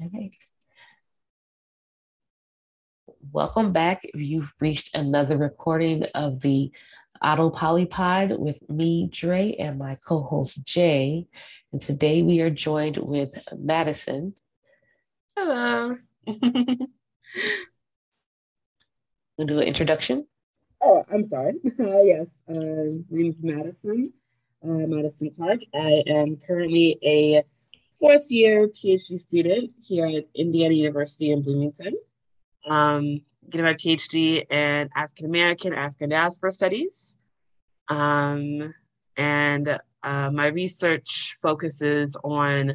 All right. Welcome back. You've reached another recording of the Auto Polypod with me, Dre, and my co host, Jay. And today we are joined with Madison. Hello. We'll do an introduction. Oh, I'm sorry. Uh, yes, uh, my name is Madison. Uh, Madison Clark. I am currently a fourth year PhD student here at Indiana University in Bloomington. Um, getting my PhD in African American, African diaspora studies. Um, and uh, my research focuses on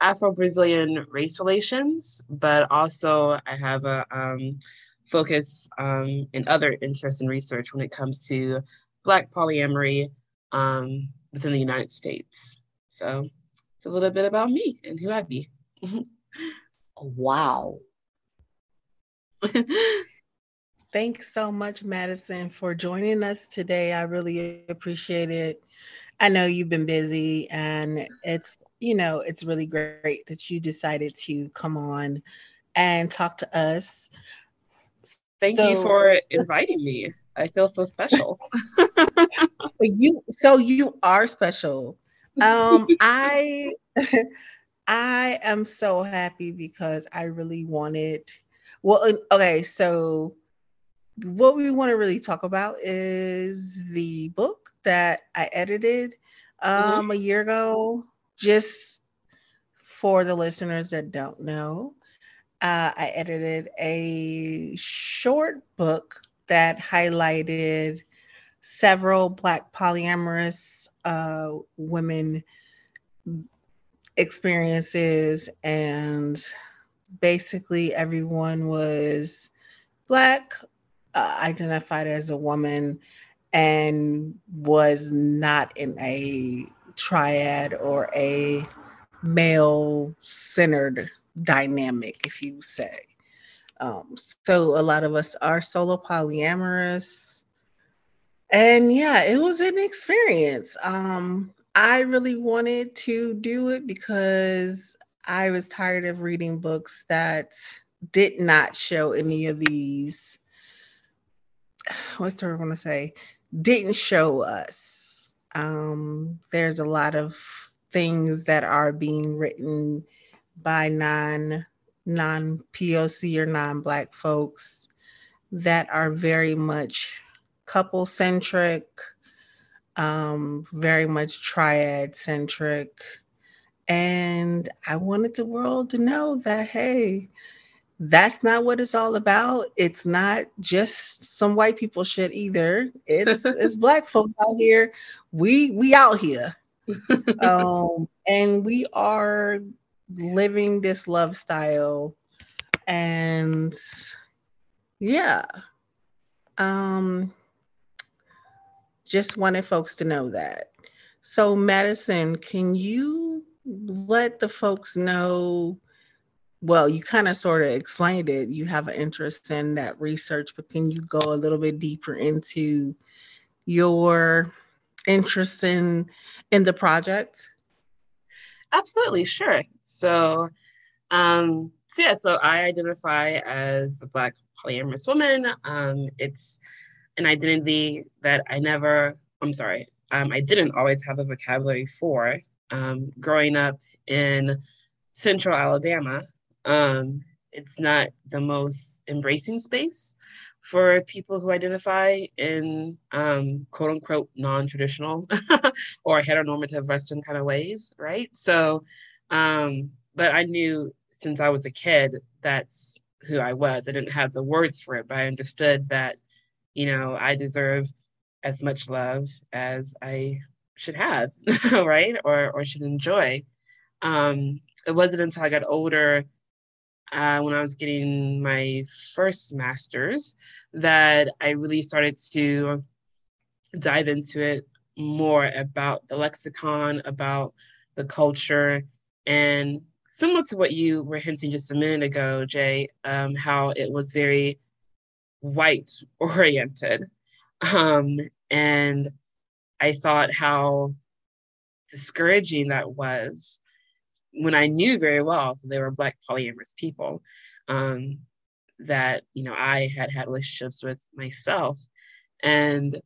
Afro Brazilian race relations, but also I have a um, focus um, in other interests in research when it comes to Black polyamory um, within the United States. So a little bit about me and who I be. wow. Thanks so much, Madison, for joining us today. I really appreciate it. I know you've been busy and it's, you know, it's really great that you decided to come on and talk to us. Thank so, you for inviting me. I feel so special. you so you are special. Um I I am so happy because I really wanted well okay, so what we want to really talk about is the book that I edited um mm-hmm. a year ago just for the listeners that don't know uh, I edited a short book that highlighted several Black polyamorous uh, women experiences, and basically everyone was Black, uh, identified as a woman, and was not in a triad or a male centered dynamic, if you say. Um, so a lot of us are solo polyamorous. And yeah, it was an experience. Um, I really wanted to do it because I was tired of reading books that did not show any of these. What's the word I want to say? Didn't show us. Um, there's a lot of things that are being written by non non POC or non Black folks that are very much couple centric, um, very much triad centric. And I wanted the world to know that, hey, that's not what it's all about. It's not just some white people shit either. It's it's black folks out here. We we out here. um, and we are living this love style and yeah um just wanted folks to know that so madison can you let the folks know well you kind of sort of explained it you have an interest in that research but can you go a little bit deeper into your interest in in the project Absolutely, sure. So, um, so yeah, so I identify as a Black polyamorous woman. Um, it's an identity that I never, I'm sorry, um, I didn't always have the vocabulary for. Um, growing up in central Alabama, um, it's not the most embracing space for people who identify in um, quote unquote non traditional or heteronormative Western kind of ways, right? So, um, but I knew since I was a kid that's who I was. I didn't have the words for it, but I understood that, you know, I deserve as much love as I should have, right? Or or should enjoy. Um, it wasn't until I got older, uh, when I was getting my first master's, that I really started to dive into it more about the lexicon, about the culture, and similar to what you were hinting just a minute ago, Jay, um, how it was very white oriented. Um, and I thought how discouraging that was when I knew very well that they were Black polyamorous people, um, that you know I had had relationships with myself, and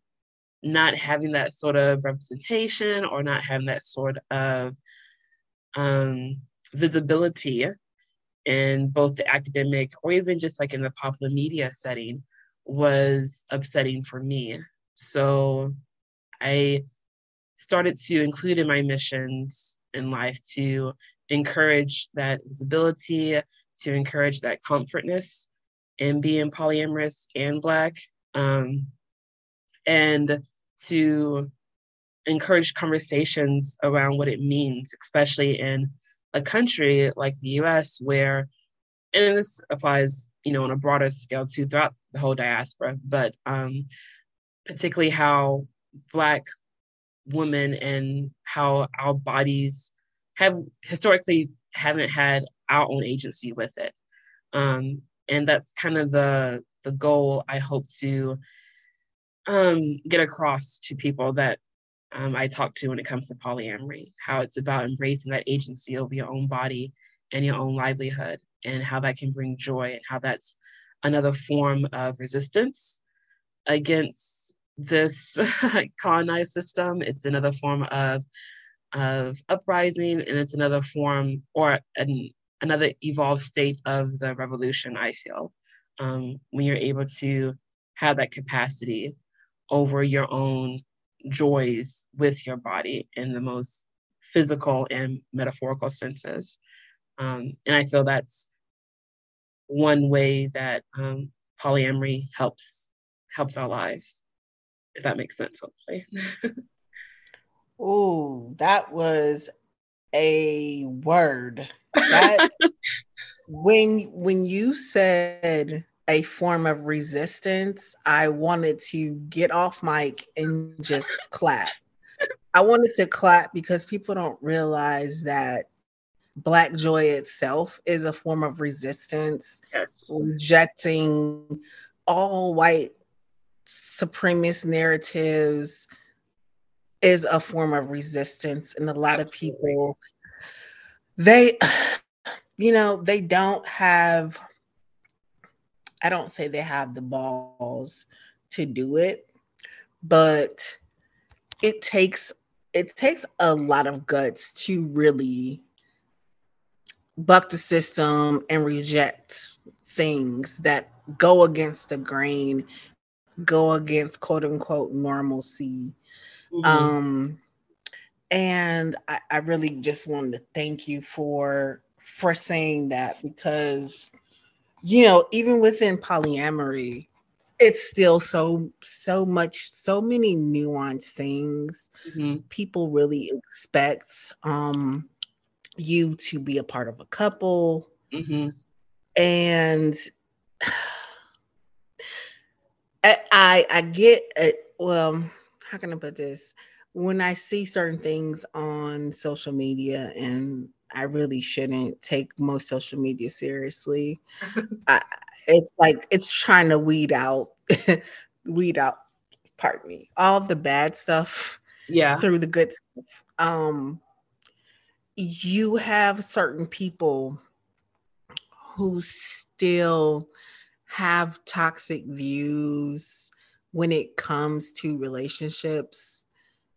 not having that sort of representation or not having that sort of um, visibility in both the academic or even just like in the popular media setting was upsetting for me. So I started to include in my missions in life to encourage that visibility, to encourage that comfortness in being polyamorous and Black, um, and to encourage conversations around what it means, especially in a country like the US, where, and this applies, you know, on a broader scale too throughout the whole diaspora, but um, particularly how Black women and how our bodies have historically haven't had our own agency with it. Um, and that's kind of the the goal I hope to um, get across to people that um, I talk to when it comes to polyamory, how it's about embracing that agency over your own body and your own livelihood, and how that can bring joy, and how that's another form of resistance against this colonized system. It's another form of of uprising, and it's another form or an, another evolved state of the revolution. I feel um, when you're able to have that capacity over your own joys with your body in the most physical and metaphorical senses. Um, and I feel that's one way that um, polyamory helps helps our lives, if that makes sense. Hopefully. oh, that was a word. That when when you said a form of resistance, I wanted to get off mic and just clap. I wanted to clap because people don't realize that Black joy itself is a form of resistance, yes. rejecting all white supremacist narratives is a form of resistance. And a lot Absolutely. of people, they, you know, they don't have I don't say they have the balls to do it, but it takes it takes a lot of guts to really buck the system and reject things that go against the grain, go against quote unquote normalcy. Mm-hmm. Um and I, I really just wanted to thank you for for saying that because you know, even within polyamory, it's still so so much so many nuanced things mm-hmm. people really expect um you to be a part of a couple mm-hmm. and I, I i get it well how can i put this when i see certain things on social media and I really shouldn't take most social media seriously. I, it's like it's trying to weed out, weed out. Pardon me, all the bad stuff. Yeah, through the good stuff. Um, you have certain people who still have toxic views when it comes to relationships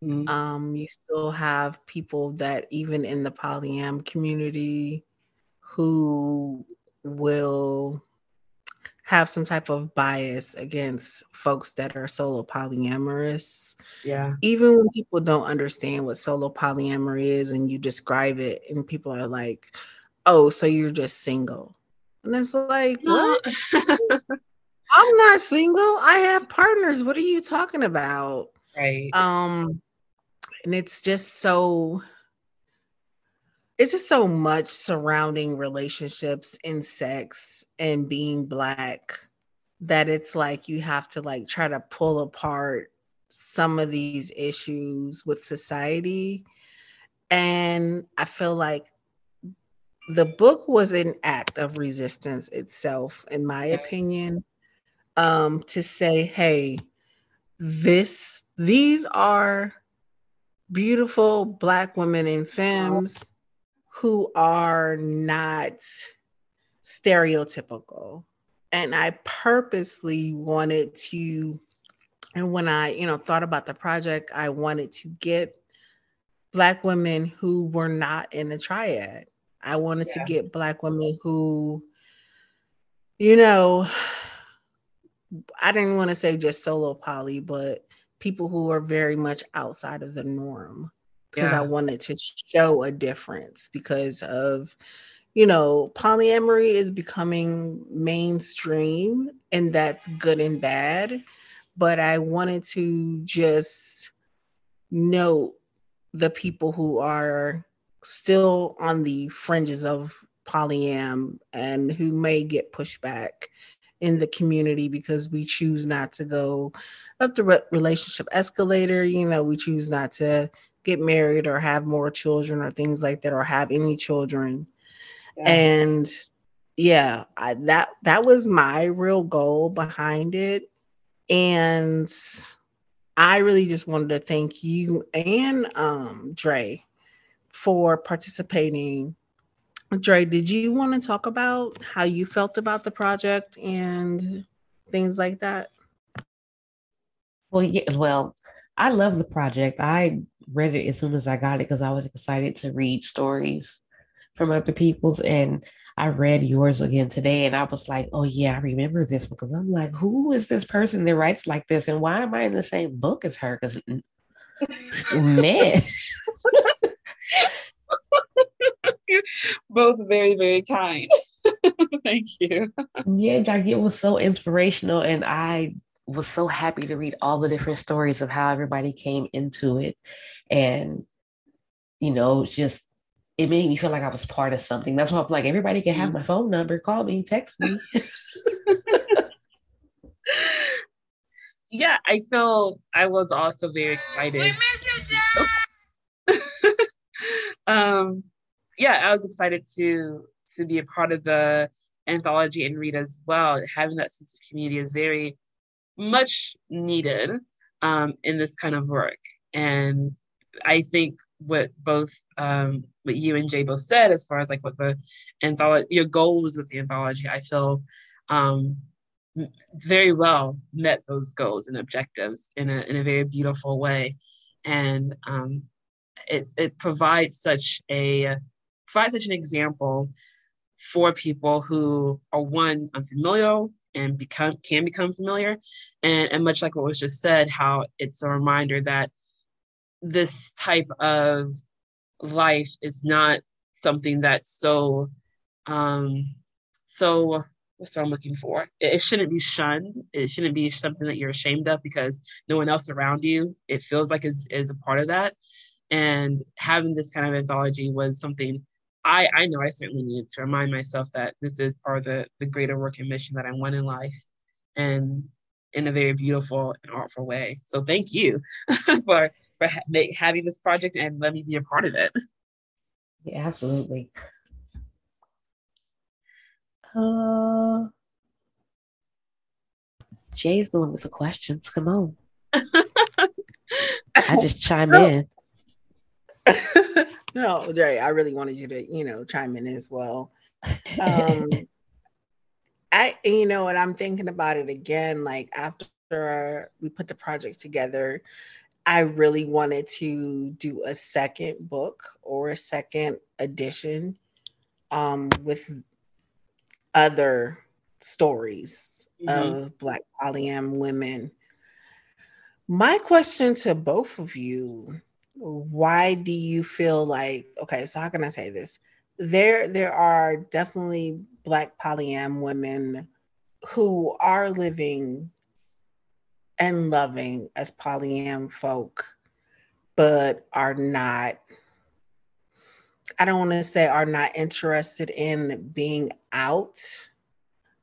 Mm-hmm. Um, you still have people that even in the polyam community who will have some type of bias against folks that are solo polyamorous. Yeah. Even when people don't understand what solo polyamory is and you describe it and people are like, "Oh, so you're just single." And it's like, "What?" I'm not single. I have partners. What are you talking about? Right. Um and it's just so it's just so much surrounding relationships and sex and being black that it's like you have to like try to pull apart some of these issues with society. And i feel like the book was an act of resistance itself in my opinion um to say hey this these are beautiful black women and femmes who are not stereotypical. And I purposely wanted to, and when I, you know, thought about the project, I wanted to get Black women who were not in the triad. I wanted yeah. to get Black women who, you know, I didn't want to say just solo poly, but people who are very much outside of the norm because yeah. I wanted to show a difference because of, you know, polyamory is becoming mainstream and that's good and bad. But I wanted to just note the people who are still on the fringes of polyam and who may get pushback in the community because we choose not to go up the re- relationship escalator. You know, we choose not to get married or have more children or things like that or have any children. Yeah. And yeah, I, that that was my real goal behind it. And I really just wanted to thank you and um, Dre for participating Dre, did you want to talk about how you felt about the project and things like that? Well, yeah, well, I love the project. I read it as soon as I got it because I was excited to read stories from other people's and I read yours again today and I was like, oh yeah, I remember this because I'm like, who is this person that writes like this and why am I in the same book as her? Because man. Both very, very kind. Thank you. Yeah, like it was so inspirational, and I was so happy to read all the different stories of how everybody came into it, and you know, just it made me feel like I was part of something. That's why I'm like, everybody can have mm-hmm. my phone number, call me, text me. yeah, I feel I was also very excited. We miss you, um, yeah, I was excited to to be a part of the anthology and read as well. Having that sense of community is very much needed um, in this kind of work. And I think what both um, what you and Jay both said, as far as like what the anthology, your goals with the anthology, I feel um, very well met those goals and objectives in a in a very beautiful way, and um, it it provides such a provide such an example for people who are one unfamiliar and become can become familiar and, and much like what was just said how it's a reminder that this type of life is not something that's so um so what's what I'm looking for. It, it, shouldn't be shunned. It shouldn't be something that you're ashamed of because no one else around you, it feels like is, is a part of that. And having this kind of anthology was something I, I know I certainly needed to remind myself that this is part of the, the greater work and mission that I want in life and in a very beautiful and artful way. So thank you for, for ha- make, having this project and let me be a part of it. Yeah, absolutely. Uh, Jay's the one with the questions. Come on. I just chime in. no, Jerry, I really wanted you to, you know, chime in as well. Um, I, you know, and I'm thinking about it again, like after we put the project together, I really wanted to do a second book or a second edition um, with other stories mm-hmm. of Black polyam women. My question to both of you why do you feel like okay so how can i say this? There there are definitely black polyam women who are living and loving as polyam folk but are not i don't want to say are not interested in being out.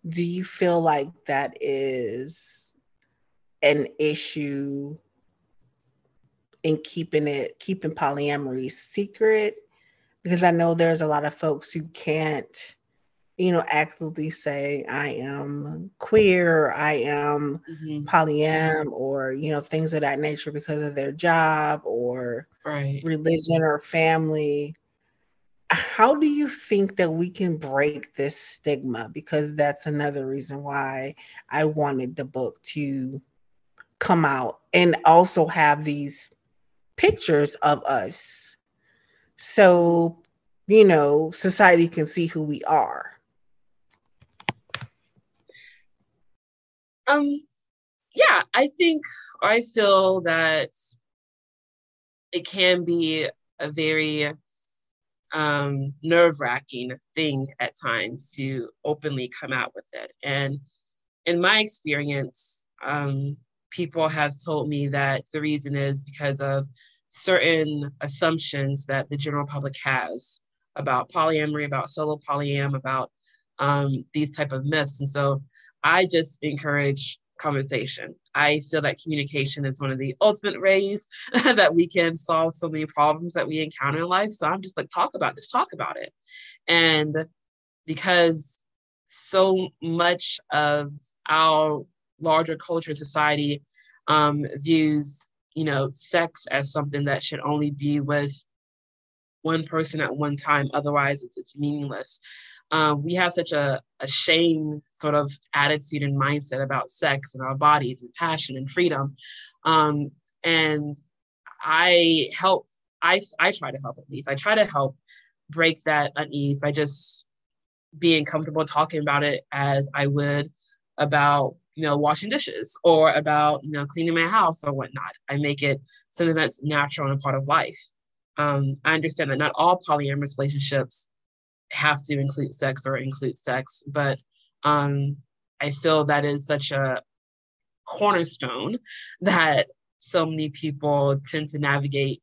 Do you feel like that is an issue in keeping it keeping polyamory secret because I know there's a lot of folks who can't, you know, actively say I am queer, I am mm-hmm. polyam, or you know, things of that nature because of their job or right. religion or family. how do you think that we can break this stigma? Because that's another reason why I wanted the book to come out and also have these pictures of us. So, you know, society can see who we are. Um, yeah, I think I feel that it can be a very um, nerve wracking thing at times to openly come out with it. And in my experience, um, people have told me that the reason is because of certain assumptions that the general public has about polyamory, about solo polyam, about um, these type of myths. And so I just encourage conversation. I feel that communication is one of the ultimate ways that we can solve so many problems that we encounter in life. So I'm just like, talk about this, talk about it. And because so much of our larger culture society um, views, you know, sex as something that should only be with one person at one time. Otherwise, it's, it's meaningless um, we have such a, a shame sort of attitude and mindset about sex and our bodies and passion and freedom. Um, and I help, I, I try to help at least. I try to help break that unease by just being comfortable talking about it as I would about you know washing dishes or about you know cleaning my house or whatnot. I make it something that's natural and a part of life. Um, I understand that not all polyamorous relationships have to include sex or include sex, but um, I feel that is such a cornerstone that so many people tend to navigate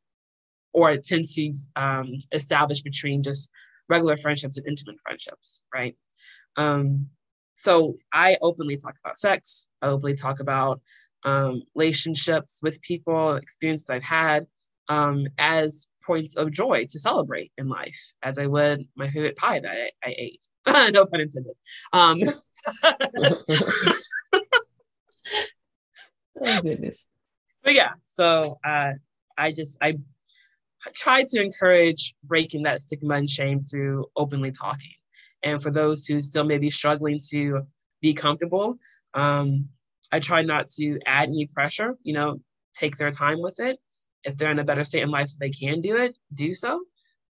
or tend to um, establish between just regular friendships and intimate friendships, right? Um, so I openly talk about sex. I openly talk about um, relationships with people, experiences I've had um, as points of joy to celebrate in life, as I would my favorite pie that I, I ate. no pun intended. Um, oh goodness. But yeah, so uh, I just I try to encourage breaking that stigma and shame through openly talking. And for those who still may be struggling to be comfortable, um, I try not to add any pressure. You know, take their time with it if they're in a better state in life, they can do it, do so.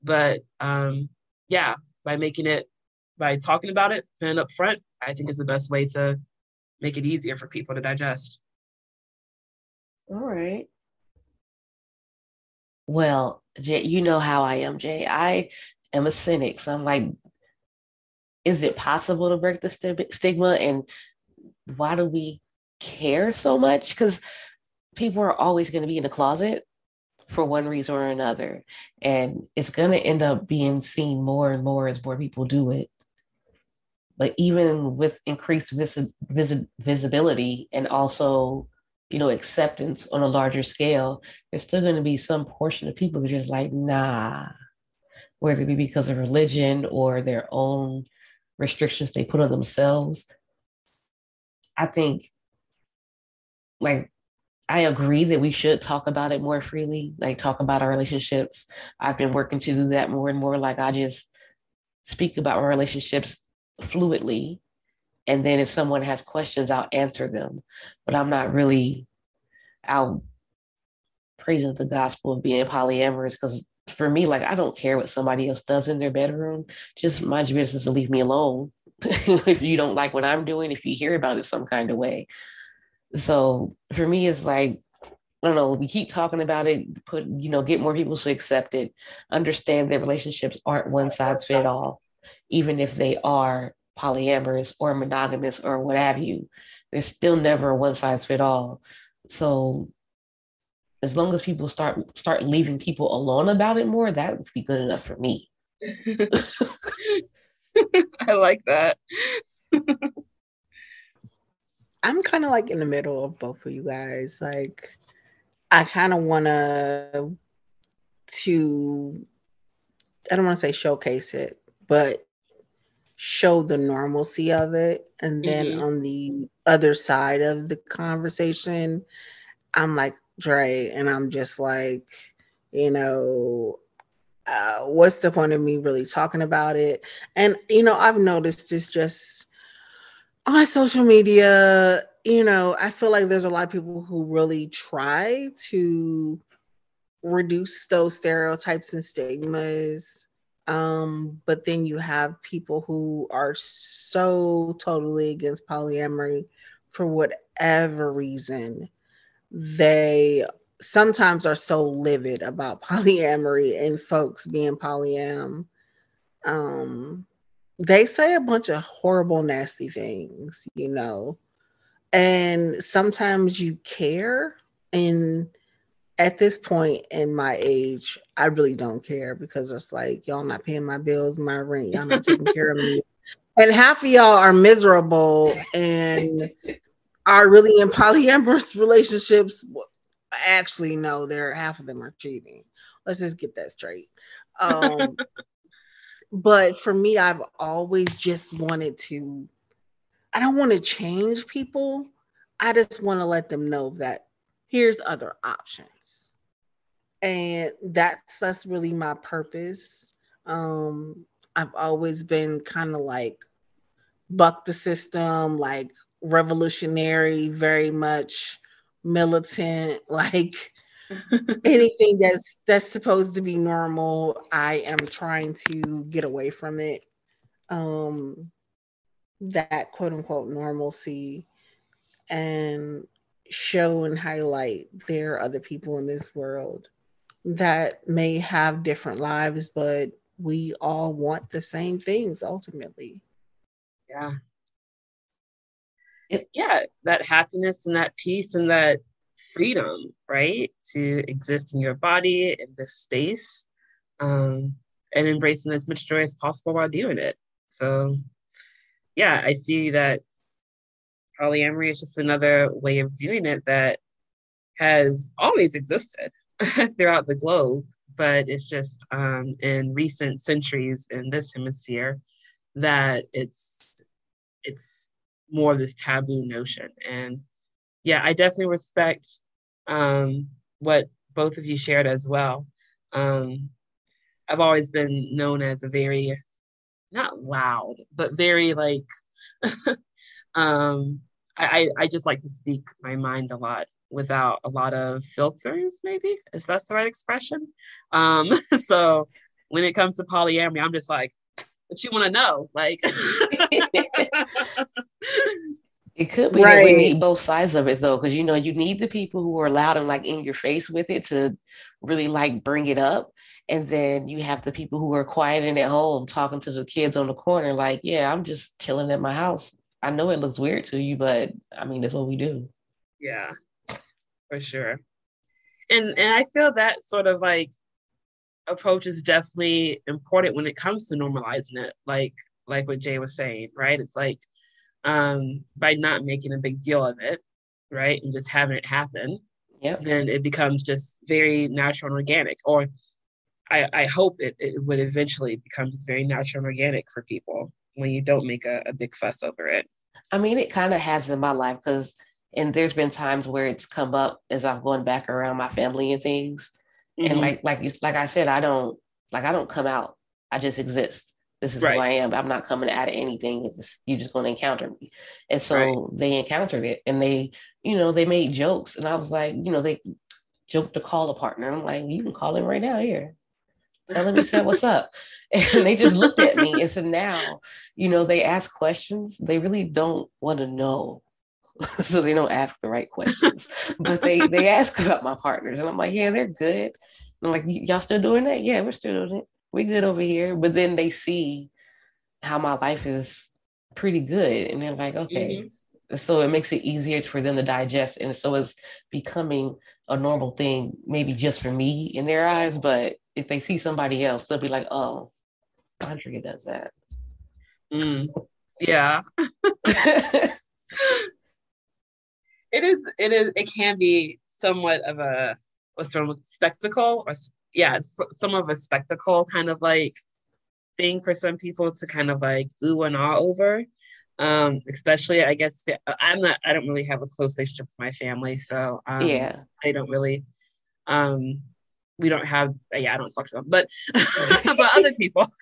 But um, yeah, by making it, by talking about it and up front, I think is the best way to make it easier for people to digest. All right. Well, Jay, you know how I am, Jay. I am a cynic. So I'm like, is it possible to break the st- stigma? And why do we care so much? Because people are always going to be in the closet for one reason or another. And it's going to end up being seen more and more as more people do it. But even with increased vis- vis- visibility and also, you know, acceptance on a larger scale, there's still going to be some portion of people that are just like, nah, whether it be because of religion or their own restrictions they put on themselves. I think like I agree that we should talk about it more freely, like talk about our relationships. I've been working to do that more and more. Like I just speak about my relationships fluidly. And then if someone has questions, I'll answer them. But I'm not really out praising the gospel of being polyamorous because for me, like I don't care what somebody else does in their bedroom. Just mm-hmm. mind your business and leave me alone. if you don't like what I'm doing, if you hear about it some kind of way. So for me, it's like, I don't know, we keep talking about it, put, you know, get more people to accept it, understand that relationships aren't one size fit all, even if they are polyamorous or monogamous or what have you. There's still never a one size fit all. So as long as people start start leaving people alone about it more, that would be good enough for me. I like that. I'm kind of like in the middle of both of you guys. Like, I kind of want to to I don't want to say showcase it, but show the normalcy of it. And then mm-hmm. on the other side of the conversation, I'm like Dre, and I'm just like, you know, uh, what's the point of me really talking about it? And you know, I've noticed it's just on social media. You know, I feel like there's a lot of people who really try to reduce those stereotypes and stigmas. Um, but then you have people who are so totally against polyamory for whatever reason. They sometimes are so livid about polyamory and folks being polyam. Um, they say a bunch of horrible, nasty things, you know, and sometimes you care. And at this point in my age, I really don't care because it's like y'all not paying my bills, my rent, y'all not taking care of me. And half of y'all are miserable and are really in polyamorous relationships actually no, they're half of them are cheating. Let's just get that straight. Um, but for me, I've always just wanted to. I don't want to change people. I just want to let them know that here's other options, and that's that's really my purpose. Um, I've always been kind of like buck the system, like revolutionary, very much militant, like anything that's that's supposed to be normal, I am trying to get away from it. Um that quote unquote normalcy and show and highlight there are other people in this world that may have different lives, but we all want the same things ultimately. Yeah it, yeah, that happiness and that peace and that freedom, right? To exist in your body in this space um, and embracing as much joy as possible while doing it. So, yeah, I see that polyamory is just another way of doing it that has always existed throughout the globe, but it's just um, in recent centuries in this hemisphere that it's it's more of this taboo notion. And yeah, I definitely respect um, what both of you shared as well. Um, I've always been known as a very, not loud, but very like, um, I, I just like to speak my mind a lot without a lot of filters, maybe, if that's the right expression. Um, so when it comes to polyamory, I'm just like, what you want to know? Like, It could be right. that we need both sides of it though, because you know, you need the people who are loud and like in your face with it to really like bring it up. And then you have the people who are quiet and at home talking to the kids on the corner, like, yeah, I'm just chilling at my house. I know it looks weird to you, but I mean that's what we do. Yeah, for sure. And and I feel that sort of like approach is definitely important when it comes to normalizing it. Like like what Jay was saying, right? It's like um, by not making a big deal of it, right, and just having it happen, yep. then it becomes just very natural and organic. Or I, I hope it, it would eventually become just very natural and organic for people when you don't make a, a big fuss over it. I mean, it kind of has in my life because, and there's been times where it's come up as I'm going back around my family and things, mm-hmm. and like like you like I said, I don't like I don't come out. I just exist this is right. who I am. I'm not coming out of anything. It's, you're just going to encounter me. And so right. they encountered it and they, you know, they made jokes. And I was like, you know, they joked to call a partner. I'm like, you can call him right now here. Tell him he said, what's up? And they just looked at me and said, now, you know, they ask questions. They really don't want to know. so they don't ask the right questions. but they they ask about my partners. And I'm like, yeah, they're good. And I'm like, y'all still doing that? Yeah, we're still doing it we good over here. But then they see how my life is pretty good. And they're like, okay. Mm-hmm. So it makes it easier for them to digest. And so it's becoming a normal thing, maybe just for me in their eyes. But if they see somebody else, they'll be like, oh, Andrea does that. Mm. Yeah. it is, it is, it can be somewhat of a, what's sort of spectacle or yeah, some of a spectacle kind of like thing for some people to kind of like ooh and ah over. Um, especially I guess I'm not I don't really have a close relationship with my family, so um, yeah, I don't really um we don't have yeah i don't talk to them but but other people.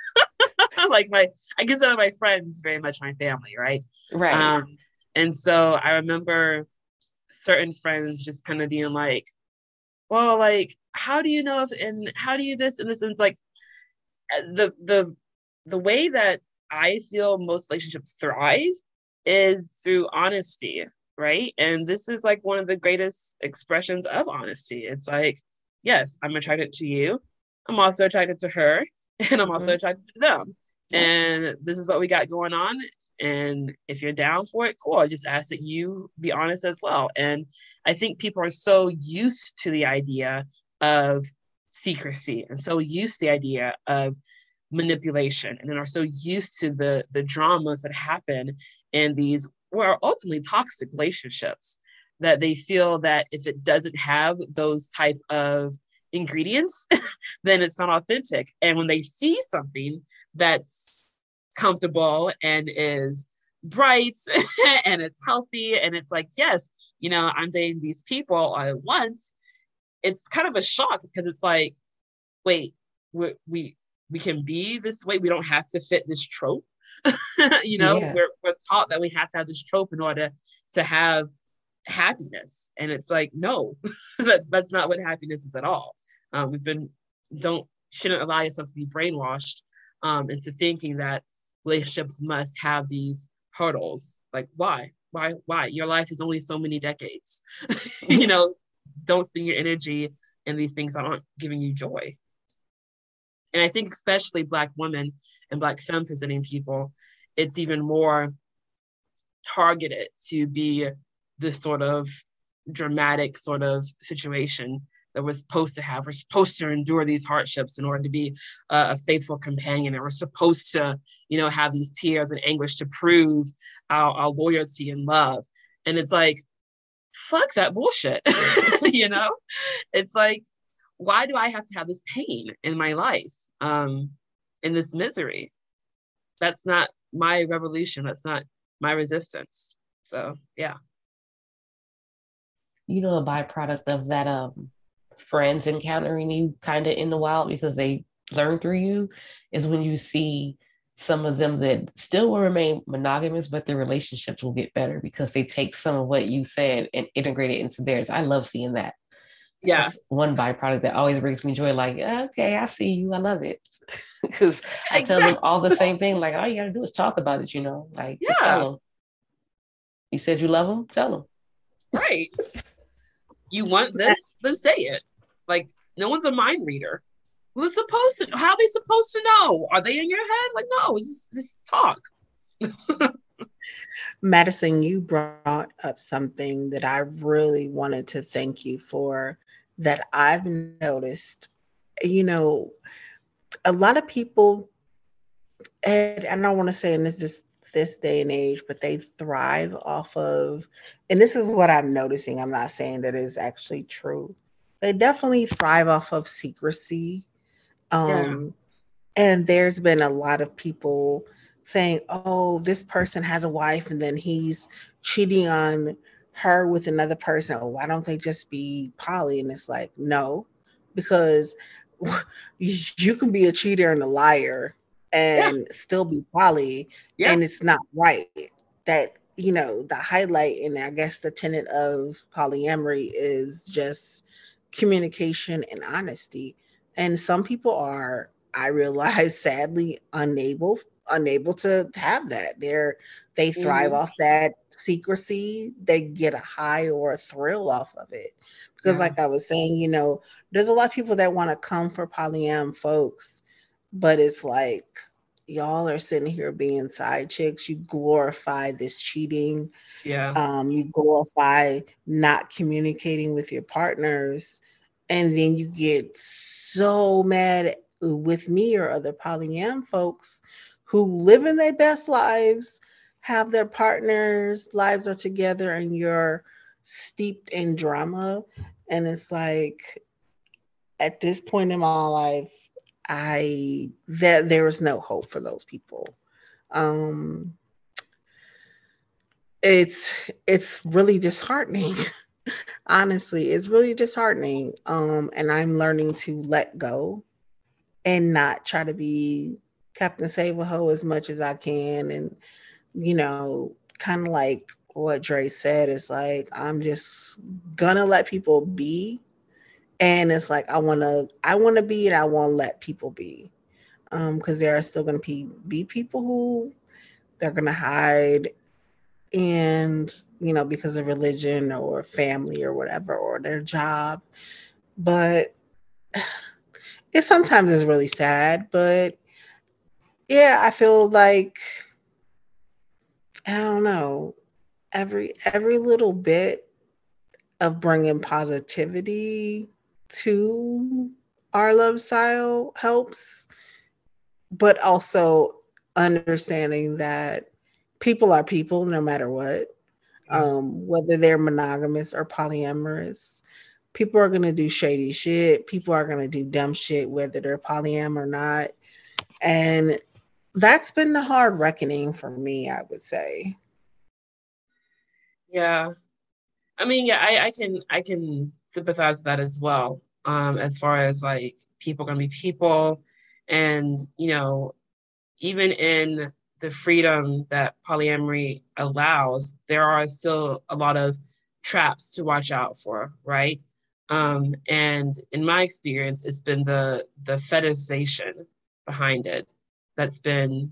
Like my i consider my friends very much my family right? Right. Um and so i remember certain friends just kind of being like well like how do you know if and how do you this and this and it's like uh, the the the way that i feel most relationships thrive is through honesty right and this is like one of the greatest expressions of honesty it's like yes, I'm attracted to you. I'm also attracted to her, and I'm also mm-hmm. attracted to them. And this is what we got going on. And if you're down for it, cool. I just ask that you be honest as well. And I think people are so used to the idea of secrecy and so used to the idea of manipulation and then are so used to the the dramas that happen in these well ultimately toxic relationships that they feel that if it doesn't have those type of ingredients then it's not authentic and when they see something that's comfortable and is bright and it's healthy. And it's like yes you know i'm dating these people all at once. It's kind of a shock because it's like wait we we we can be this way. We don't have to fit this trope. You know yeah. we're, we're taught that we have to have this trope in order to have happiness. And it's like no that, that's not what happiness is at all. Um, we've been don't shouldn't allow yourself to be brainwashed um, into thinking that relationships must have these hurdles. Like why? Why why? Your life is only so many decades. You know don't spend your energy in these things that aren't giving you joy. And i think especially black women and black femme presenting people it's even more targeted to be this sort of dramatic sort of situation that we're supposed to have. We're supposed to endure these hardships in order to be a, a faithful companion, and we're supposed to, you know, have these tears and anguish to prove our, our loyalty and love. And it's like, fuck that bullshit. you know, it's like, why do I have to have this pain in my life, um, in this misery? That's not my revolution. That's not my resistance. So yeah you know, a byproduct of that um friends encountering you kind of in the wild because they learn through you is when you see some of them that still will remain monogamous, but their relationships will get better because they take some of what you said and integrate it into theirs. I love seeing that. Yeah. That's one byproduct that always brings me joy. Like, okay, I see you. I love it. Because I tell them all the same thing. Like, all you got to do is talk about it, you know? Like, yeah. just tell them. You said you love them? Tell them. Right. you want this, then say it. Like no one's a mind reader. Well, supposed to. How are they supposed to know? Are they in your head? Like no, just, just talk. Madison, you brought up something that I really wanted to thank you for. That I've noticed. You know, a lot of people, and I don't want to say in this just this day and age, but they thrive off of, and this is what I'm noticing. I'm not saying that is actually true. They definitely thrive off of secrecy. Um, yeah. And there's been a lot of people saying, oh, this person has a wife and then he's cheating on her with another person. Oh, why don't they just be poly? And it's like, no, because you can be a cheater and a liar and yeah. still be poly yeah. and it's not right that you know the highlight and i guess the tenet of polyamory is just communication and honesty and some people are i realize sadly unable unable to have that they're they thrive mm-hmm. off that secrecy they get a high or a thrill off of it because yeah. like i was saying you know there's a lot of people that want to come for polyam folks but it's like y'all are sitting here being side chicks. You glorify this cheating. Yeah. Um, you glorify not communicating with your partners. And then you get so mad with me or other polyam folks who live in their best lives, have their partners' lives are together, and you're steeped in drama. And it's like, at this point in my life, I that there is no hope for those people. Um, it's it's really disheartening Honestly, it's really disheartening. Um, and I'm learning to let go and not try to be Captain Save a Ho as much as I can. And, you know, kind of like what Dre said, is like, I'm just gonna let people be. And it's like, I wanna, I wanna be and I wanna let people be. Um, because there are still gonna be, be people who they're gonna hide and you know because of religion or family or whatever or their job but it sometimes is really sad but yeah i feel like i don't know every every little bit of bringing positivity to our love style helps but also understanding that people are people no matter what um, whether they're monogamous or polyamorous. People are gonna do shady shit. People are gonna do dumb shit, whether they're polyam or not. And that's been the hard reckoning for me, I would say. Yeah. I mean, yeah, I, I can I can sympathize with that as well. Um, as far as like people gonna be people and you know, even in the freedom that polyamory allows, there are still a lot of traps to watch out for, right? Um, and in my experience, it's been the the fetishization behind it that's been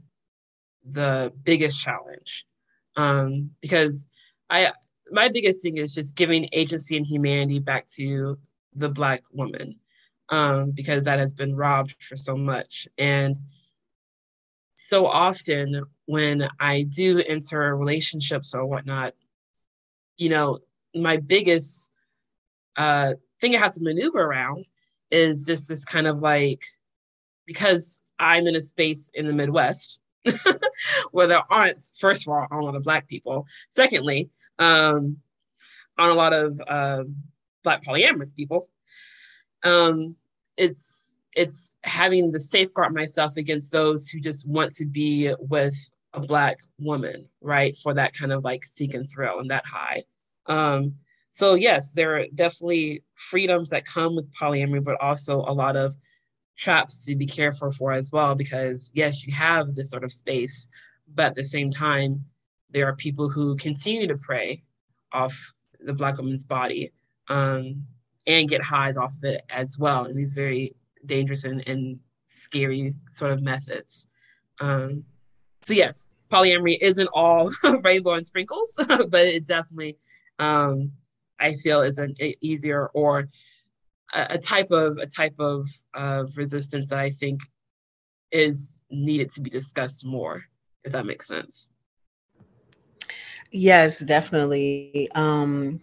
the biggest challenge. Um, because I my biggest thing is just giving agency and humanity back to the black woman um, because that has been robbed for so much. And so often when I do enter relationships or whatnot, you know, my biggest uh, thing I have to maneuver around is just this kind of like, because I'm in a space in the Midwest where there aren't, first of all, on a lot of Black people. Secondly, um, on a lot of uh, Black polyamorous people. Um, it's it's having to safeguard myself against those who just want to be with a black woman, right? For that kind of like seek and thrill and that high. Um, so yes, there are definitely freedoms that come with polyamory, but also a lot of traps to be careful for as well, because yes, you have this sort of space, but at the same time, there are people who continue to prey off the black woman's body um, and get highs off of it as well in these very dangerous and, and scary sort of methods. Um, so yes, polyamory isn't all rainbow and sprinkles, but it definitely um, I feel is an easier or a, a, type of a type of uh, resistance that I think is needed to be discussed more, if that makes sense. Yes, definitely. Um,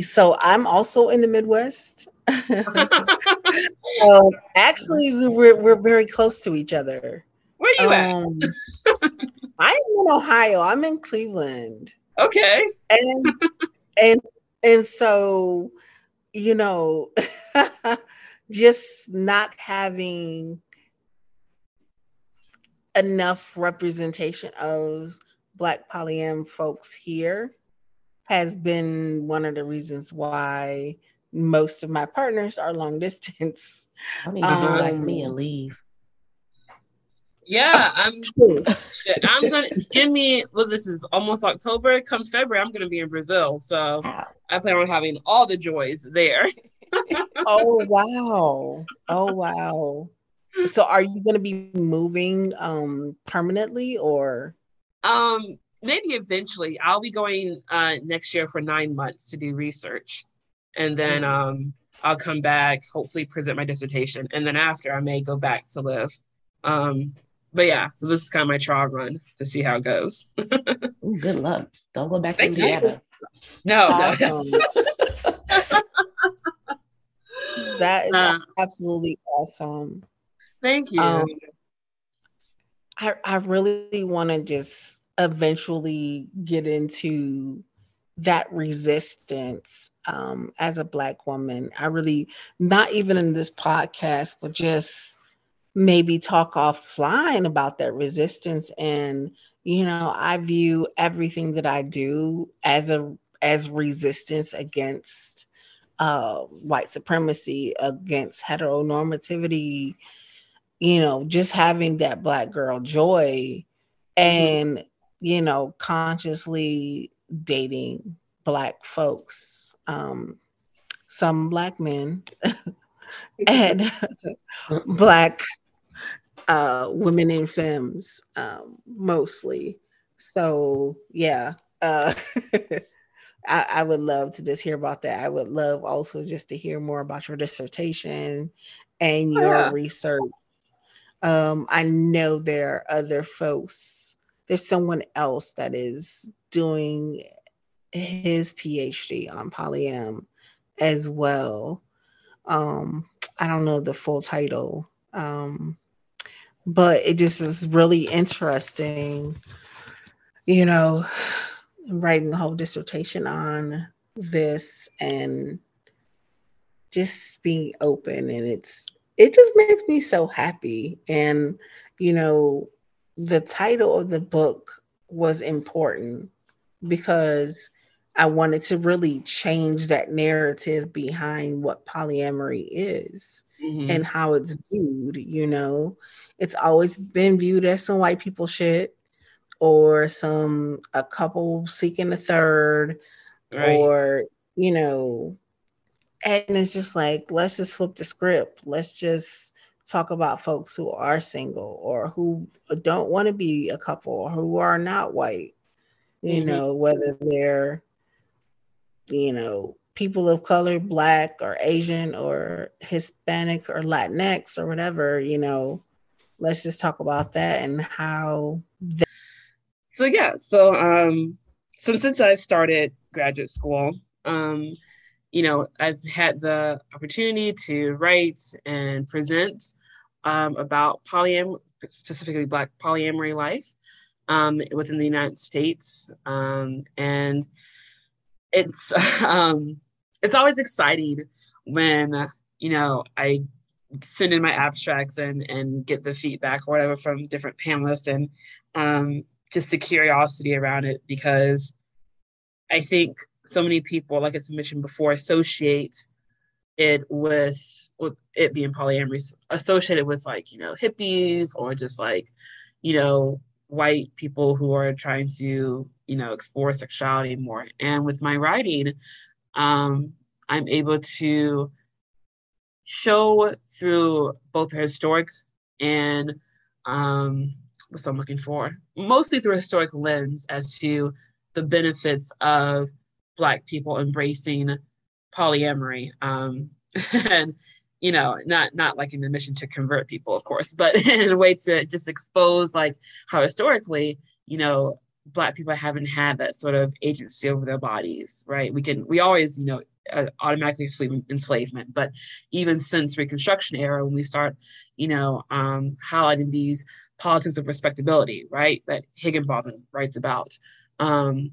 so I'm also in the Midwest. so actually, we're we're very close to each other. Where are you um, at? I'm in Ohio. I'm in Cleveland. Okay. And and and so, you know, just not having enough representation of black polyam folks here has been one of the reasons why most of my partners are long distance. I need to um, do like me and leave. Yeah, I'm. I'm gonna give me. Well, this is almost October. Come February, I'm gonna be in Brazil, so I plan on having all the joys there. oh wow! Oh wow! So, are you gonna be moving um permanently or? Um, maybe eventually. I'll be going uh next year for nine months to do research and then mm-hmm. um, I'll come back, hopefully present my dissertation, and then after I may go back to live. Um, but yeah, so this is kind of my trial run to see how it goes. Ooh, good luck. Don't go back to Indiana. No, awesome. that is uh, absolutely awesome. Thank you. Um, I I really want to just eventually get into that resistance um, as a Black woman. I really, not even in this podcast, but just maybe talk offline about that resistance. And, you know, I view everything that I do as a as resistance against uh, white supremacy, against heteronormativity, you know, just having that black girl joy and, you know, consciously dating black folks, um, some black men and black uh, women in femmes um, mostly. So yeah, uh, I, I, would love to just hear about that. I would love also just to hear more about your dissertation and oh, your yeah. research. Um, I know there are other folks. There's someone else that is doing his PhD on polyam as well. Um, I don't know the full title, um, but it just is really interesting, you know, writing the whole dissertation on this and just being open. And it's it just makes me so happy. And you know the title of the book was important because I wanted to really change that narrative behind what polyamory is mm-hmm. and how it's viewed. You know, it's always been viewed as some white people shit or some a couple seeking a third right. or, you know, and it's just like, let's just flip the script. Let's just talk about folks who are single or who don't want to be a couple or who are not white, you mm-hmm. know, whether they're you know, people of color, black or Asian or Hispanic or Latinx or whatever, you know, let's just talk about that and how that- so yeah so um since i started graduate school um you know i've had the opportunity to write and present um, about polyam specifically black polyamory life um, within the united states um, and it's um, it's always exciting when you know I send in my abstracts and and get the feedback or whatever from different panelists and um, just the curiosity around it because I think so many people, like I mentioned before, associate it with with it being polyamory, associated with like you know hippies or just like you know white people who are trying to you know explore sexuality more. And with my writing um, i'm able to show through both historic and um, what's i'm looking for? Mostly through a historic lens as to the benefits of black people embracing polyamory um, and you know not not like in the mission to convert people of course but in a way to just expose like how historically you know black people haven't had that sort of agency over their bodies right? We can we always you know uh, automatically assume enslavement but even since reconstruction era when we start you know um, highlighting these politics of respectability right that higginbotham writes about um,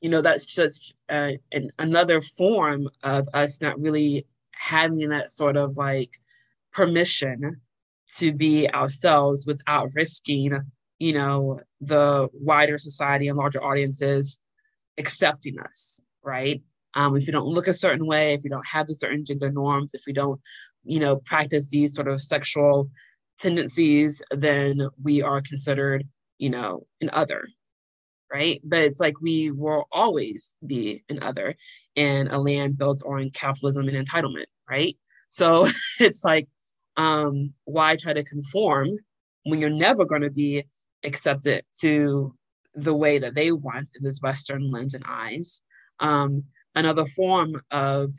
you know that's just uh, an, another form of us not really having that sort of like permission to be ourselves without risking you know the wider society and larger audiences accepting us right? Um, if you don't look a certain way if you don't have the certain gender norms if we don't you know practice these sort of sexual tendencies then we are considered you know an other right? But it's like we will always be an other and a land built on capitalism and entitlement right? So it's like um why try to conform when you're never going to be accept it to the way that they want in this Western lens and eyes. Um, another form of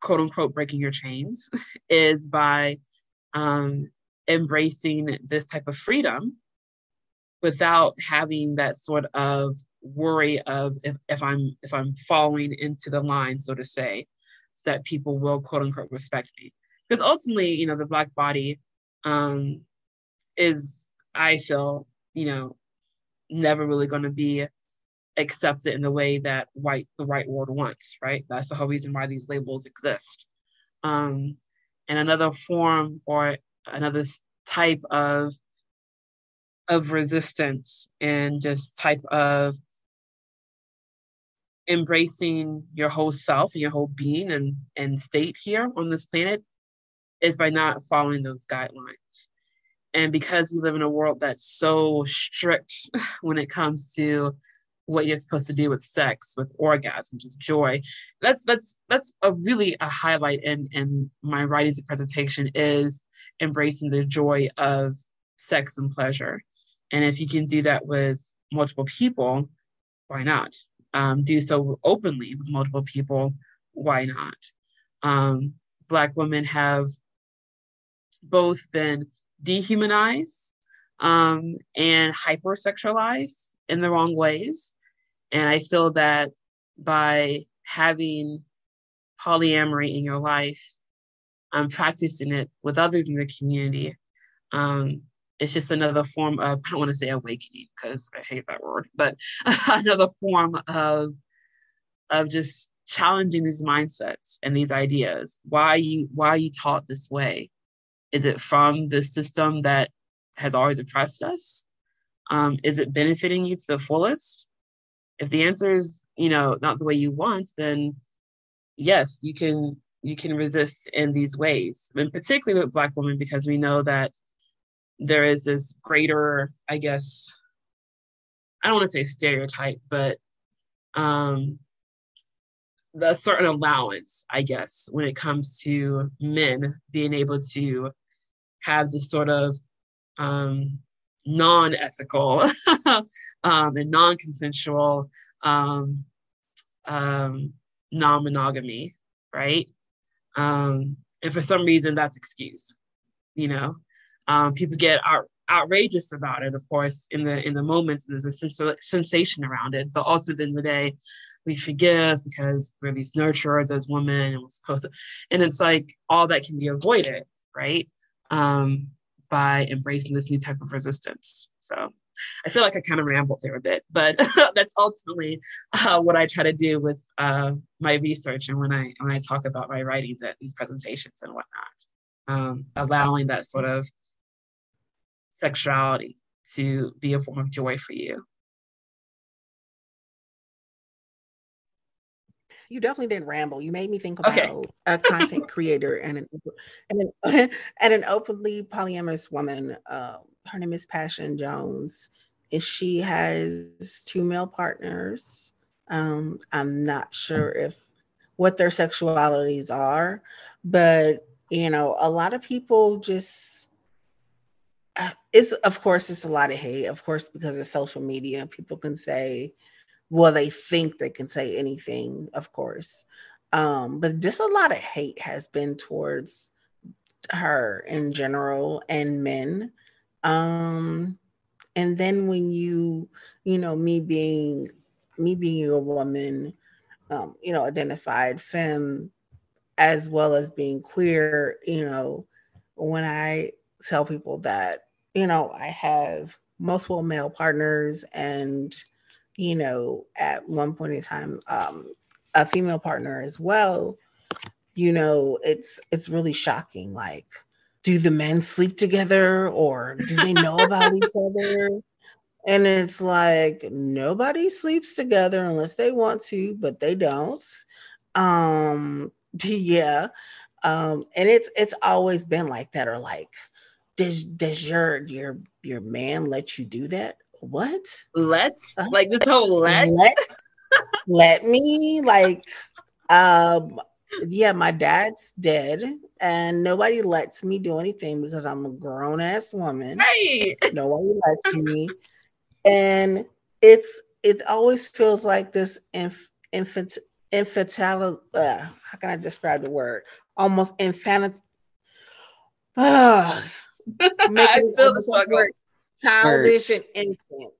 quote unquote breaking your chains is by um, embracing this type of freedom without having that sort of worry of if, if I'm if I'm falling into the line, so to say, so that people will quote unquote respect me. Because ultimately, you know, the black body um, is, I feel, you know, never really going to be accepted in the way that white the white world wants, right? That's the whole reason why these labels exist. Um, and another form or another type of of resistance and just type of embracing your whole self and your whole being and, and state here on this planet is by not following those guidelines. And because we live in a world that's so strict when it comes to what you're supposed to do with sex, with orgasm, with joy, that's that's that's a really a highlight in in my writings and presentation is embracing the joy of sex and pleasure. And if you can do that with multiple people, why not? Um, do so openly with multiple people, why not? Um, Black women have both been dehumanized um, and hypersexualized in the wrong ways. And I feel that by having polyamory in your life, um, practicing it with others in the community, um, it's just another form of, I don't want to say awakening because I hate that word, but another form of, of just challenging these mindsets and these ideas. Why you why you taught this way? Is it from the system that has always oppressed us? Um, is it benefiting you to the fullest? If the answer is, you know, not the way you want, then yes, you can you can resist in these ways, and particularly with Black women, because we know that there is this greater, I guess, I don't want to say stereotype, but um, a certain allowance, I guess, when it comes to men being able to have this sort of um, non-ethical um, and non-consensual um, um, non-monogamy, right? Um, and for some reason, that's excused. You know, um, people get out, outrageous about it. Of course, in the in the moment, there's a sens- sensation around it. But ultimately, in the day, we forgive because we're these nurturers as women, and we're supposed to. And it's like all that can be avoided, right? Um, by embracing this new type of resistance. So I feel like I kind of rambled there a bit, but that's ultimately uh, what I try to do with uh, my research and when I when I talk about my writings at these presentations and whatnot, um, allowing that sort of sexuality to be a form of joy for you. You definitely didn't ramble. You made me think about okay. a content creator and an and an, and an openly polyamorous woman. Uh, her name is Passion Jones, and she has two male partners. Um, I'm not sure if what their sexualities are, but you know, a lot of people just uh, it's of course it's a lot of hate, of course, because of social media. People can say well they think they can say anything of course. Um but just a lot of hate has been towards her in general and men. Um and then when you you know me being me being a woman um you know identified femme as well as being queer you know when i tell people that you know i have multiple male partners and you know, at one point in time, um, a female partner as well, you know, it's it's really shocking. Like, do the men sleep together or do they know about each other? And it's like nobody sleeps together unless they want to, but they don't. Um, yeah. Um, and it's it's always been like that, or like, does does your your your man let you do that? What? Let's uh, like this whole let's let, let me like um yeah, my dad's dead and nobody lets me do anything because I'm a grown ass woman. Right. Nobody lets me. And it's it always feels like this inf, infant infantil uh, how can I describe the word? Almost infant uh, I feel the struggle childish words. and infant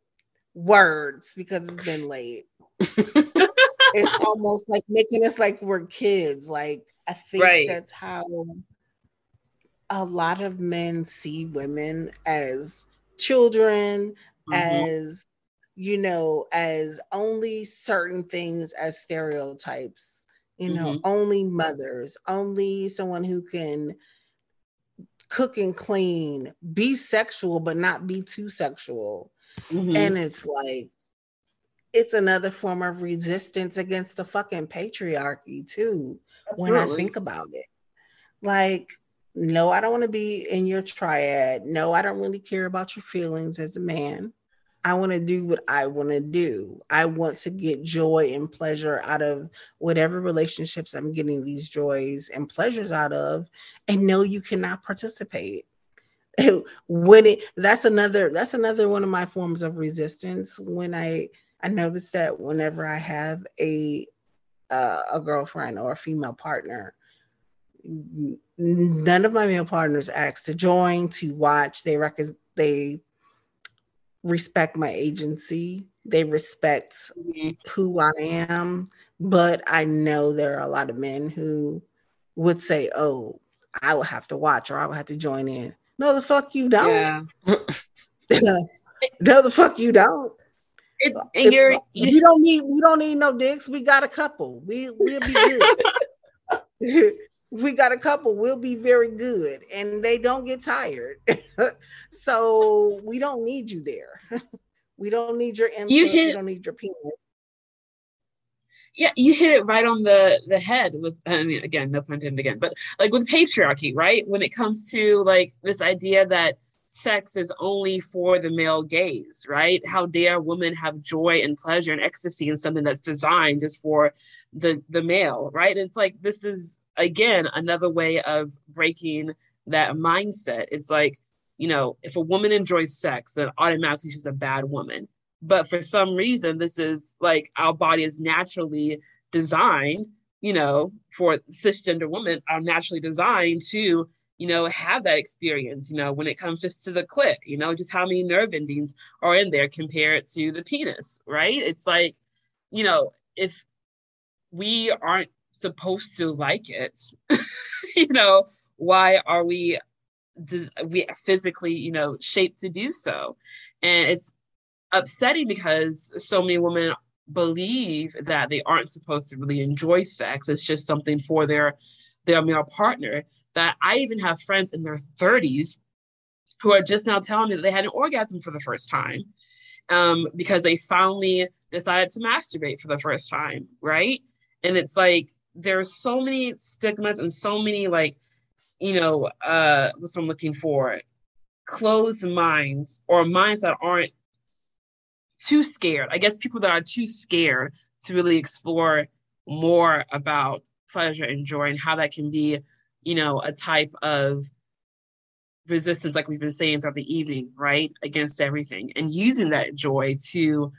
words because it's been late. it's almost like making us like we're kids. Like I think right. that's how a lot of men see women as children, mm-hmm. as you know, as only certain things as stereotypes, you know, mm-hmm. only mothers, only someone who can cook and clean, be sexual, but not be too sexual. Mm-hmm. And it's like, it's another form of resistance against the fucking patriarchy too. Absolutely. When I think about it, like, no, I don't want to be in your triad. No, I don't really care about your feelings as a man. I want to do what I want to do. I want to get joy and pleasure out of whatever relationships I'm getting these joys and pleasures out of. And no, you cannot participate. when it that's another that's another one of my forms of resistance when I I notice that whenever I have a uh, a girlfriend or a female partner, none of my male partners ask to join, to watch. They rec- they respect my agency. They respect mm-hmm. who I am. But I know there are a lot of men who would say, "Oh, I will have to watch or I will have to join in." No, the fuck you don't. Yeah. no, the fuck you don't. It, if, you're, you, we don't need we don't need no dicks. We got a couple. We we'll be good. we got a couple. We'll be very good, and they don't get tired. so we don't need you there. we don't need your input. You hit, we don't need your penis. Yeah, you hit it right on the the head with. I mean, again, no pun intended again, but like with patriarchy, right? When it comes to like this idea that sex is only for the male gaze, right? How dare women have joy and pleasure and ecstasy in something that's designed just for the the male, right? It's like this is again another way of breaking that mindset. It's like, you know, if a woman enjoys sex, then automatically she's a bad woman. But for some reason, this is like our body is naturally designed, you know, for cisgender women are naturally designed to you know, have that experience, you know, when it comes just to the clit, you know, just how many nerve endings are in there compared to the penis, right? It's like, you know, if we aren't supposed to like it, you know, why are we we physically, you know, shaped to do so? And it's upsetting because so many women believe that they aren't supposed to really enjoy sex. It's just something for their their male partner that I even have friends in their 30s who are just now telling me that they had an orgasm for the first time um, because they finally decided to masturbate for the first time, right? And it's like there's so many stigmas and so many like, you know, uh, what's I'm looking for, closed minds or minds that aren't too scared. I guess people that are too scared to really explore more about pleasure and joy and how that can be you know, a type of resistance, like we've been saying throughout the evening, right, against everything, and using that joy to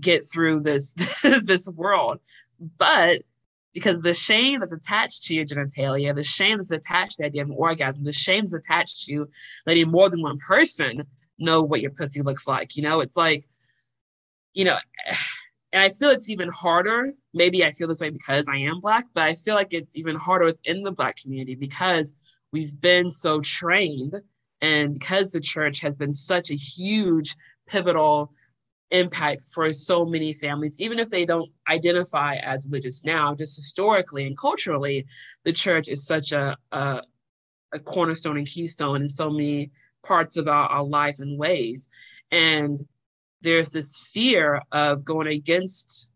get through this this world. But because the shame that's attached to your genitalia, the shame that's attached to the idea of an orgasm, the shame that's attached to letting more than one person know what your pussy looks like. You know, it's like, you know, and I feel it's even harder. Maybe I feel this way because I am Black, but I feel like it's even harder within the Black community because we've been so trained and because the church has been such a huge, pivotal impact for so many families, even if they don't identify as religious now, just historically and culturally, the church is such a, a, a cornerstone and keystone in so many parts of our, our life and ways. And there's this fear of going against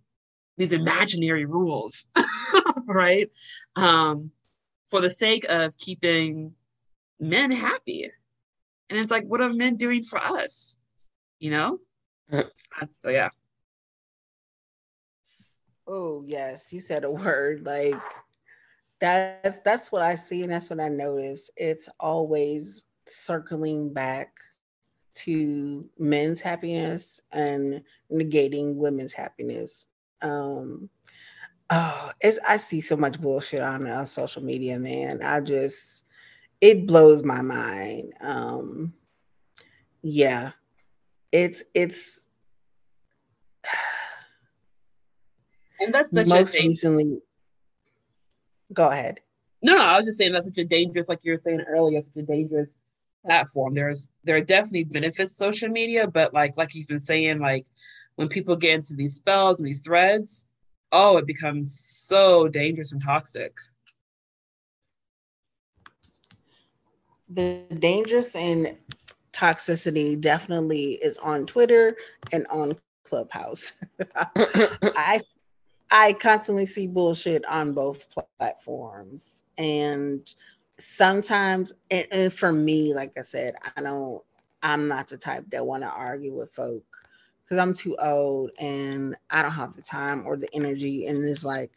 these imaginary rules, right? Um, for the sake of keeping men happy. And it's like, what are men doing for us? You know? so, yeah. Oh, yes. You said a word like that's that's what I see and that's what I notice. It's always circling back to men's happiness and negating women's happiness. Um, oh, it's I see so much bullshit on uh, social media, man. I just it blows my mind. Um, yeah, it's it's. And that's such most a recently. Go ahead. No, I was just saying that's such a dangerous, like you were saying earlier, such a dangerous platform. There's there are definitely benefits social media, but like like you've been saying, like when people get into these spells and these threads, oh, it becomes so dangerous and toxic. The dangerous and toxicity definitely is on Twitter and on Clubhouse. I I constantly see bullshit on both platforms, and sometimes, and, and for me, like I said, I don't. I'm not the type that want to argue with folk because I'm too old and I don't have the time or the energy. And it's like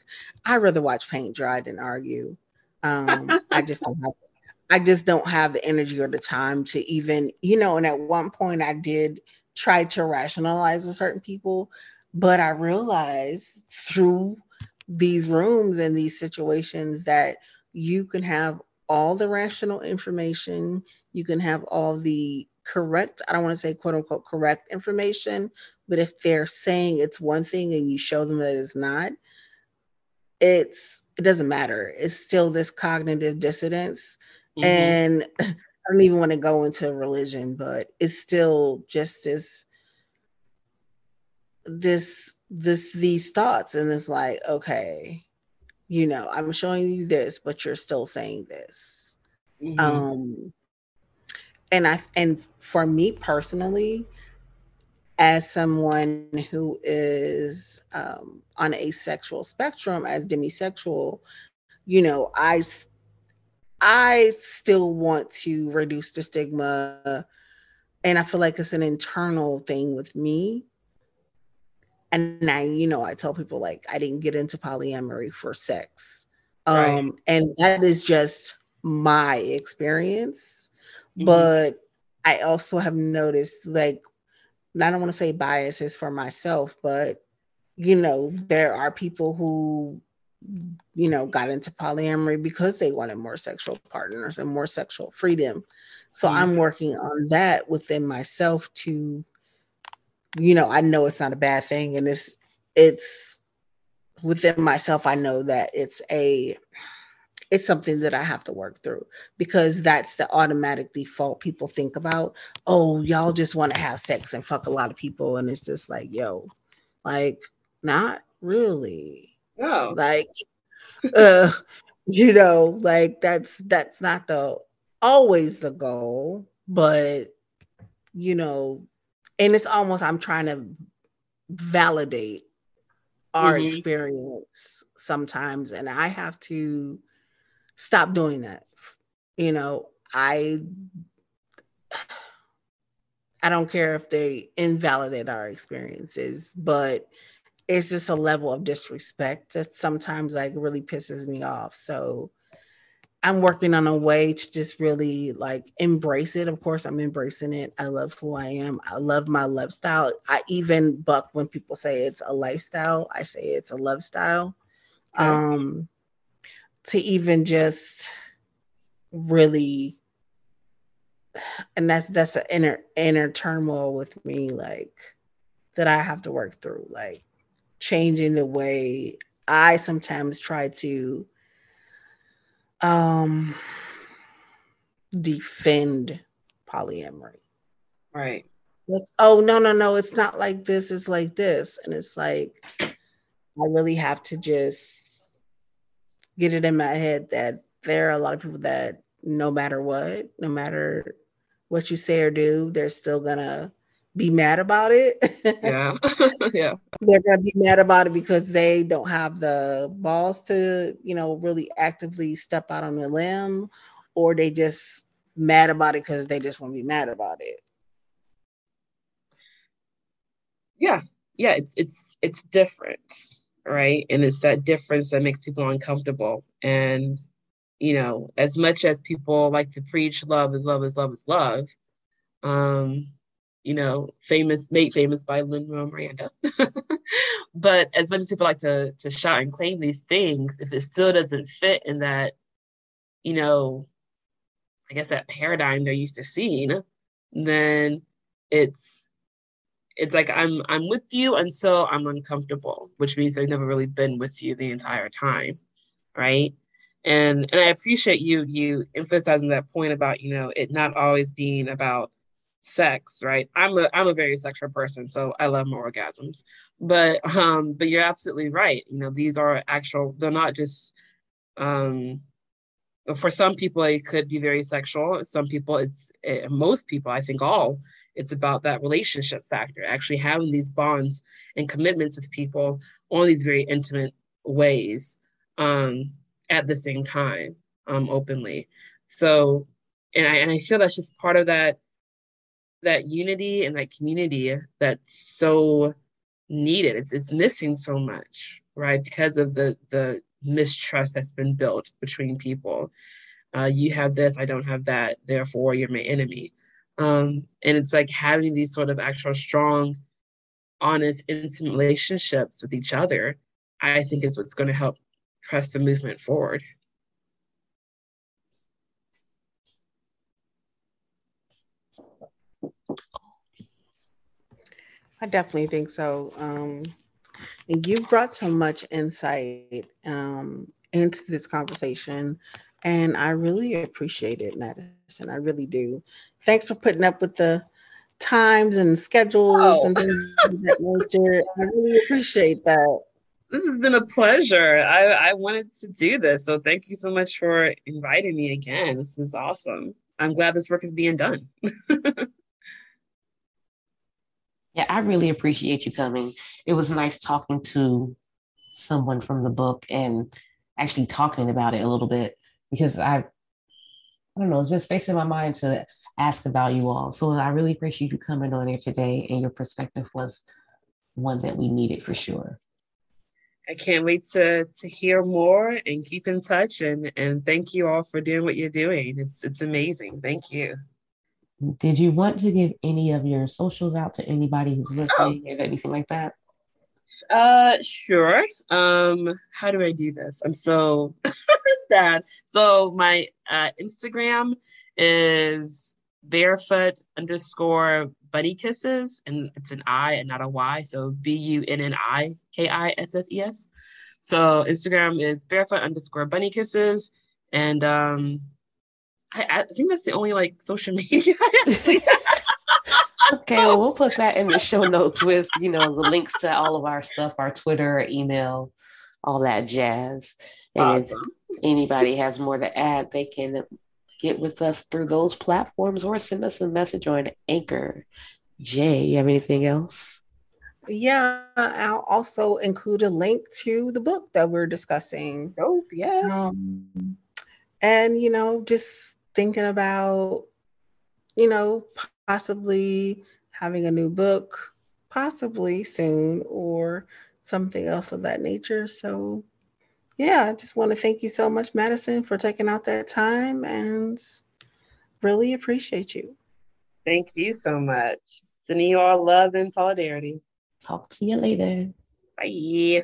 I'd rather watch paint dry than argue. Um, I just don't have I just don't have the energy or the time to even, you know, and at one point I did try to rationalize with certain people, but I realized through these rooms and these situations that you can have all the rational information, you can have all the correct, I don't want to say quote unquote correct information, but if they're saying it's one thing and you show them that it's not, it's it doesn't matter. It's still this cognitive dissonance Mm-hmm. And I don't even want to go into religion, but it's still just this this this these thoughts and it's like okay you know i'm showing you this but you're still saying this mm-hmm. um and i and for me personally as someone who is um, on a sexual spectrum as demisexual you know i I still want to reduce the stigma. And I feel like it's an internal thing with me. And I, you know, I tell people like I didn't get into polyamory for sex. Right. Um, and that is just my experience. Mm-hmm. But I also have noticed like I don't want to say biases for myself, but you know, there are people who you know, got into polyamory because they wanted more sexual partners and more sexual freedom. So mm-hmm. I'm working on that within myself to, you know, I know it's not a bad thing and it's it's within myself, I know that it's a it's something that I have to work through because that's the automatic default people think about. Oh, y'all just want to have sex and fuck a lot of people. And it's just like, yo, like, not really Oh. Like, uh, you know, like that's that's not the always the goal, but you know, and it's almost I'm trying to validate our mm-hmm. experience sometimes, and I have to stop doing that. You know, I I don't care if they invalidate our experiences, but it's just a level of disrespect that sometimes like really pisses me off. So I'm working on a way to just really like embrace it. Of course, I'm embracing it. I love who I am. I love my lifestyle. I even buck when people say it's a lifestyle. I say it's a love style. Okay. Um, to even just really, and that's that's an inner inner turmoil with me, like that I have to work through. Like changing the way I sometimes try to um, defend polyamory. Right. Like, oh, no, no, no, it's not like this, it's like this. And it's like, I really have to just get it in my head that there are a lot of people that no matter what, no matter what you say or do, they're still gonna be mad about it. Yeah. yeah. They're going to be mad about it because they don't have the balls to, you know, really actively step out on the limb or they just mad about it because they just want to be mad about it. Yeah. Yeah, it's it's it's different, right? And it's that difference that makes people uncomfortable. And you know, as much as people like to preach love is love is love is love, um, you know, famous, made famous by Lin-Manuel Miranda. but as much as people like to to shout and claim these things, if it still doesn't fit in that, you know, I guess that paradigm they're used to seeing, then it's it's like I'm I'm with you until I'm uncomfortable, which means they've never really been with you the entire time, right? And and I appreciate you you emphasizing that point about you know it not always being about sex, right? I'm a I'm a very sexual person, so I love my orgasms. But um, but you're absolutely right. You know, these are actual. They're not just um. For some people, it could be very sexual. Some people, it's it, eh, most people, I think all, It's about that relationship factor, actually having these bonds and commitments with people on these very intimate ways um, at the same time, um, openly. So, and I and I feel that's just part of that that unity and that community that's so needed. It's it's missing so much, right? Because of the the mistrust that's been built between people. Uh, you have this, I don't have that, therefore you're my enemy. Um, and it's like having these sort of actual strong, honest, intimate relationships with each other, I think is what's going to help press the movement forward. I definitely think so. Um, and you brought so much insight um, into this conversation. And I really appreciate it, Madison. I really do. Thanks for putting up with the times and schedules oh. and things of that nature. I really appreciate that. This has been a pleasure. I, I wanted to do this. So thank you so much for inviting me again. This is awesome. I'm glad this work is being done. Yeah, I really appreciate you coming. It was nice talking to someone from the book and actually talking about it a little bit because I, I don't know, it's been space in my mind to ask about you all. So I really appreciate you coming on here today, and your perspective was one that we needed for sure. I can't wait to to hear more and keep in touch and and thank you all for doing what you're doing. It's it's amazing. Thank you. Did you want to give any of your socials out to anybody who's listening oh. or anything like that? Uh, sure. Um, how do I do this? I'm so bad. So my uh, Instagram is barefoot underscore bunny kisses, and it's an I and not a Y. So B U N N I K I S S E S. So Instagram is barefoot underscore bunny kisses, and um, I, I think that's the only like social media. okay, well, we'll put that in the show notes with you know the links to all of our stuff, our Twitter, our email, all that jazz. And awesome. if anybody has more to add, they can get with us through those platforms or send us a message on Anchor. Jay, you have anything else? Yeah, I'll also include a link to the book that we're discussing. Oh, yes. Um, and you know, just thinking about, you know, possibly having a new book, possibly soon, or something else of that nature. So, yeah, I just want to thank you so much, Madison, for taking out that time and really appreciate you. Thank you so much. Sending you all love and solidarity. Talk to you later. Bye.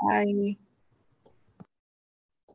Bye.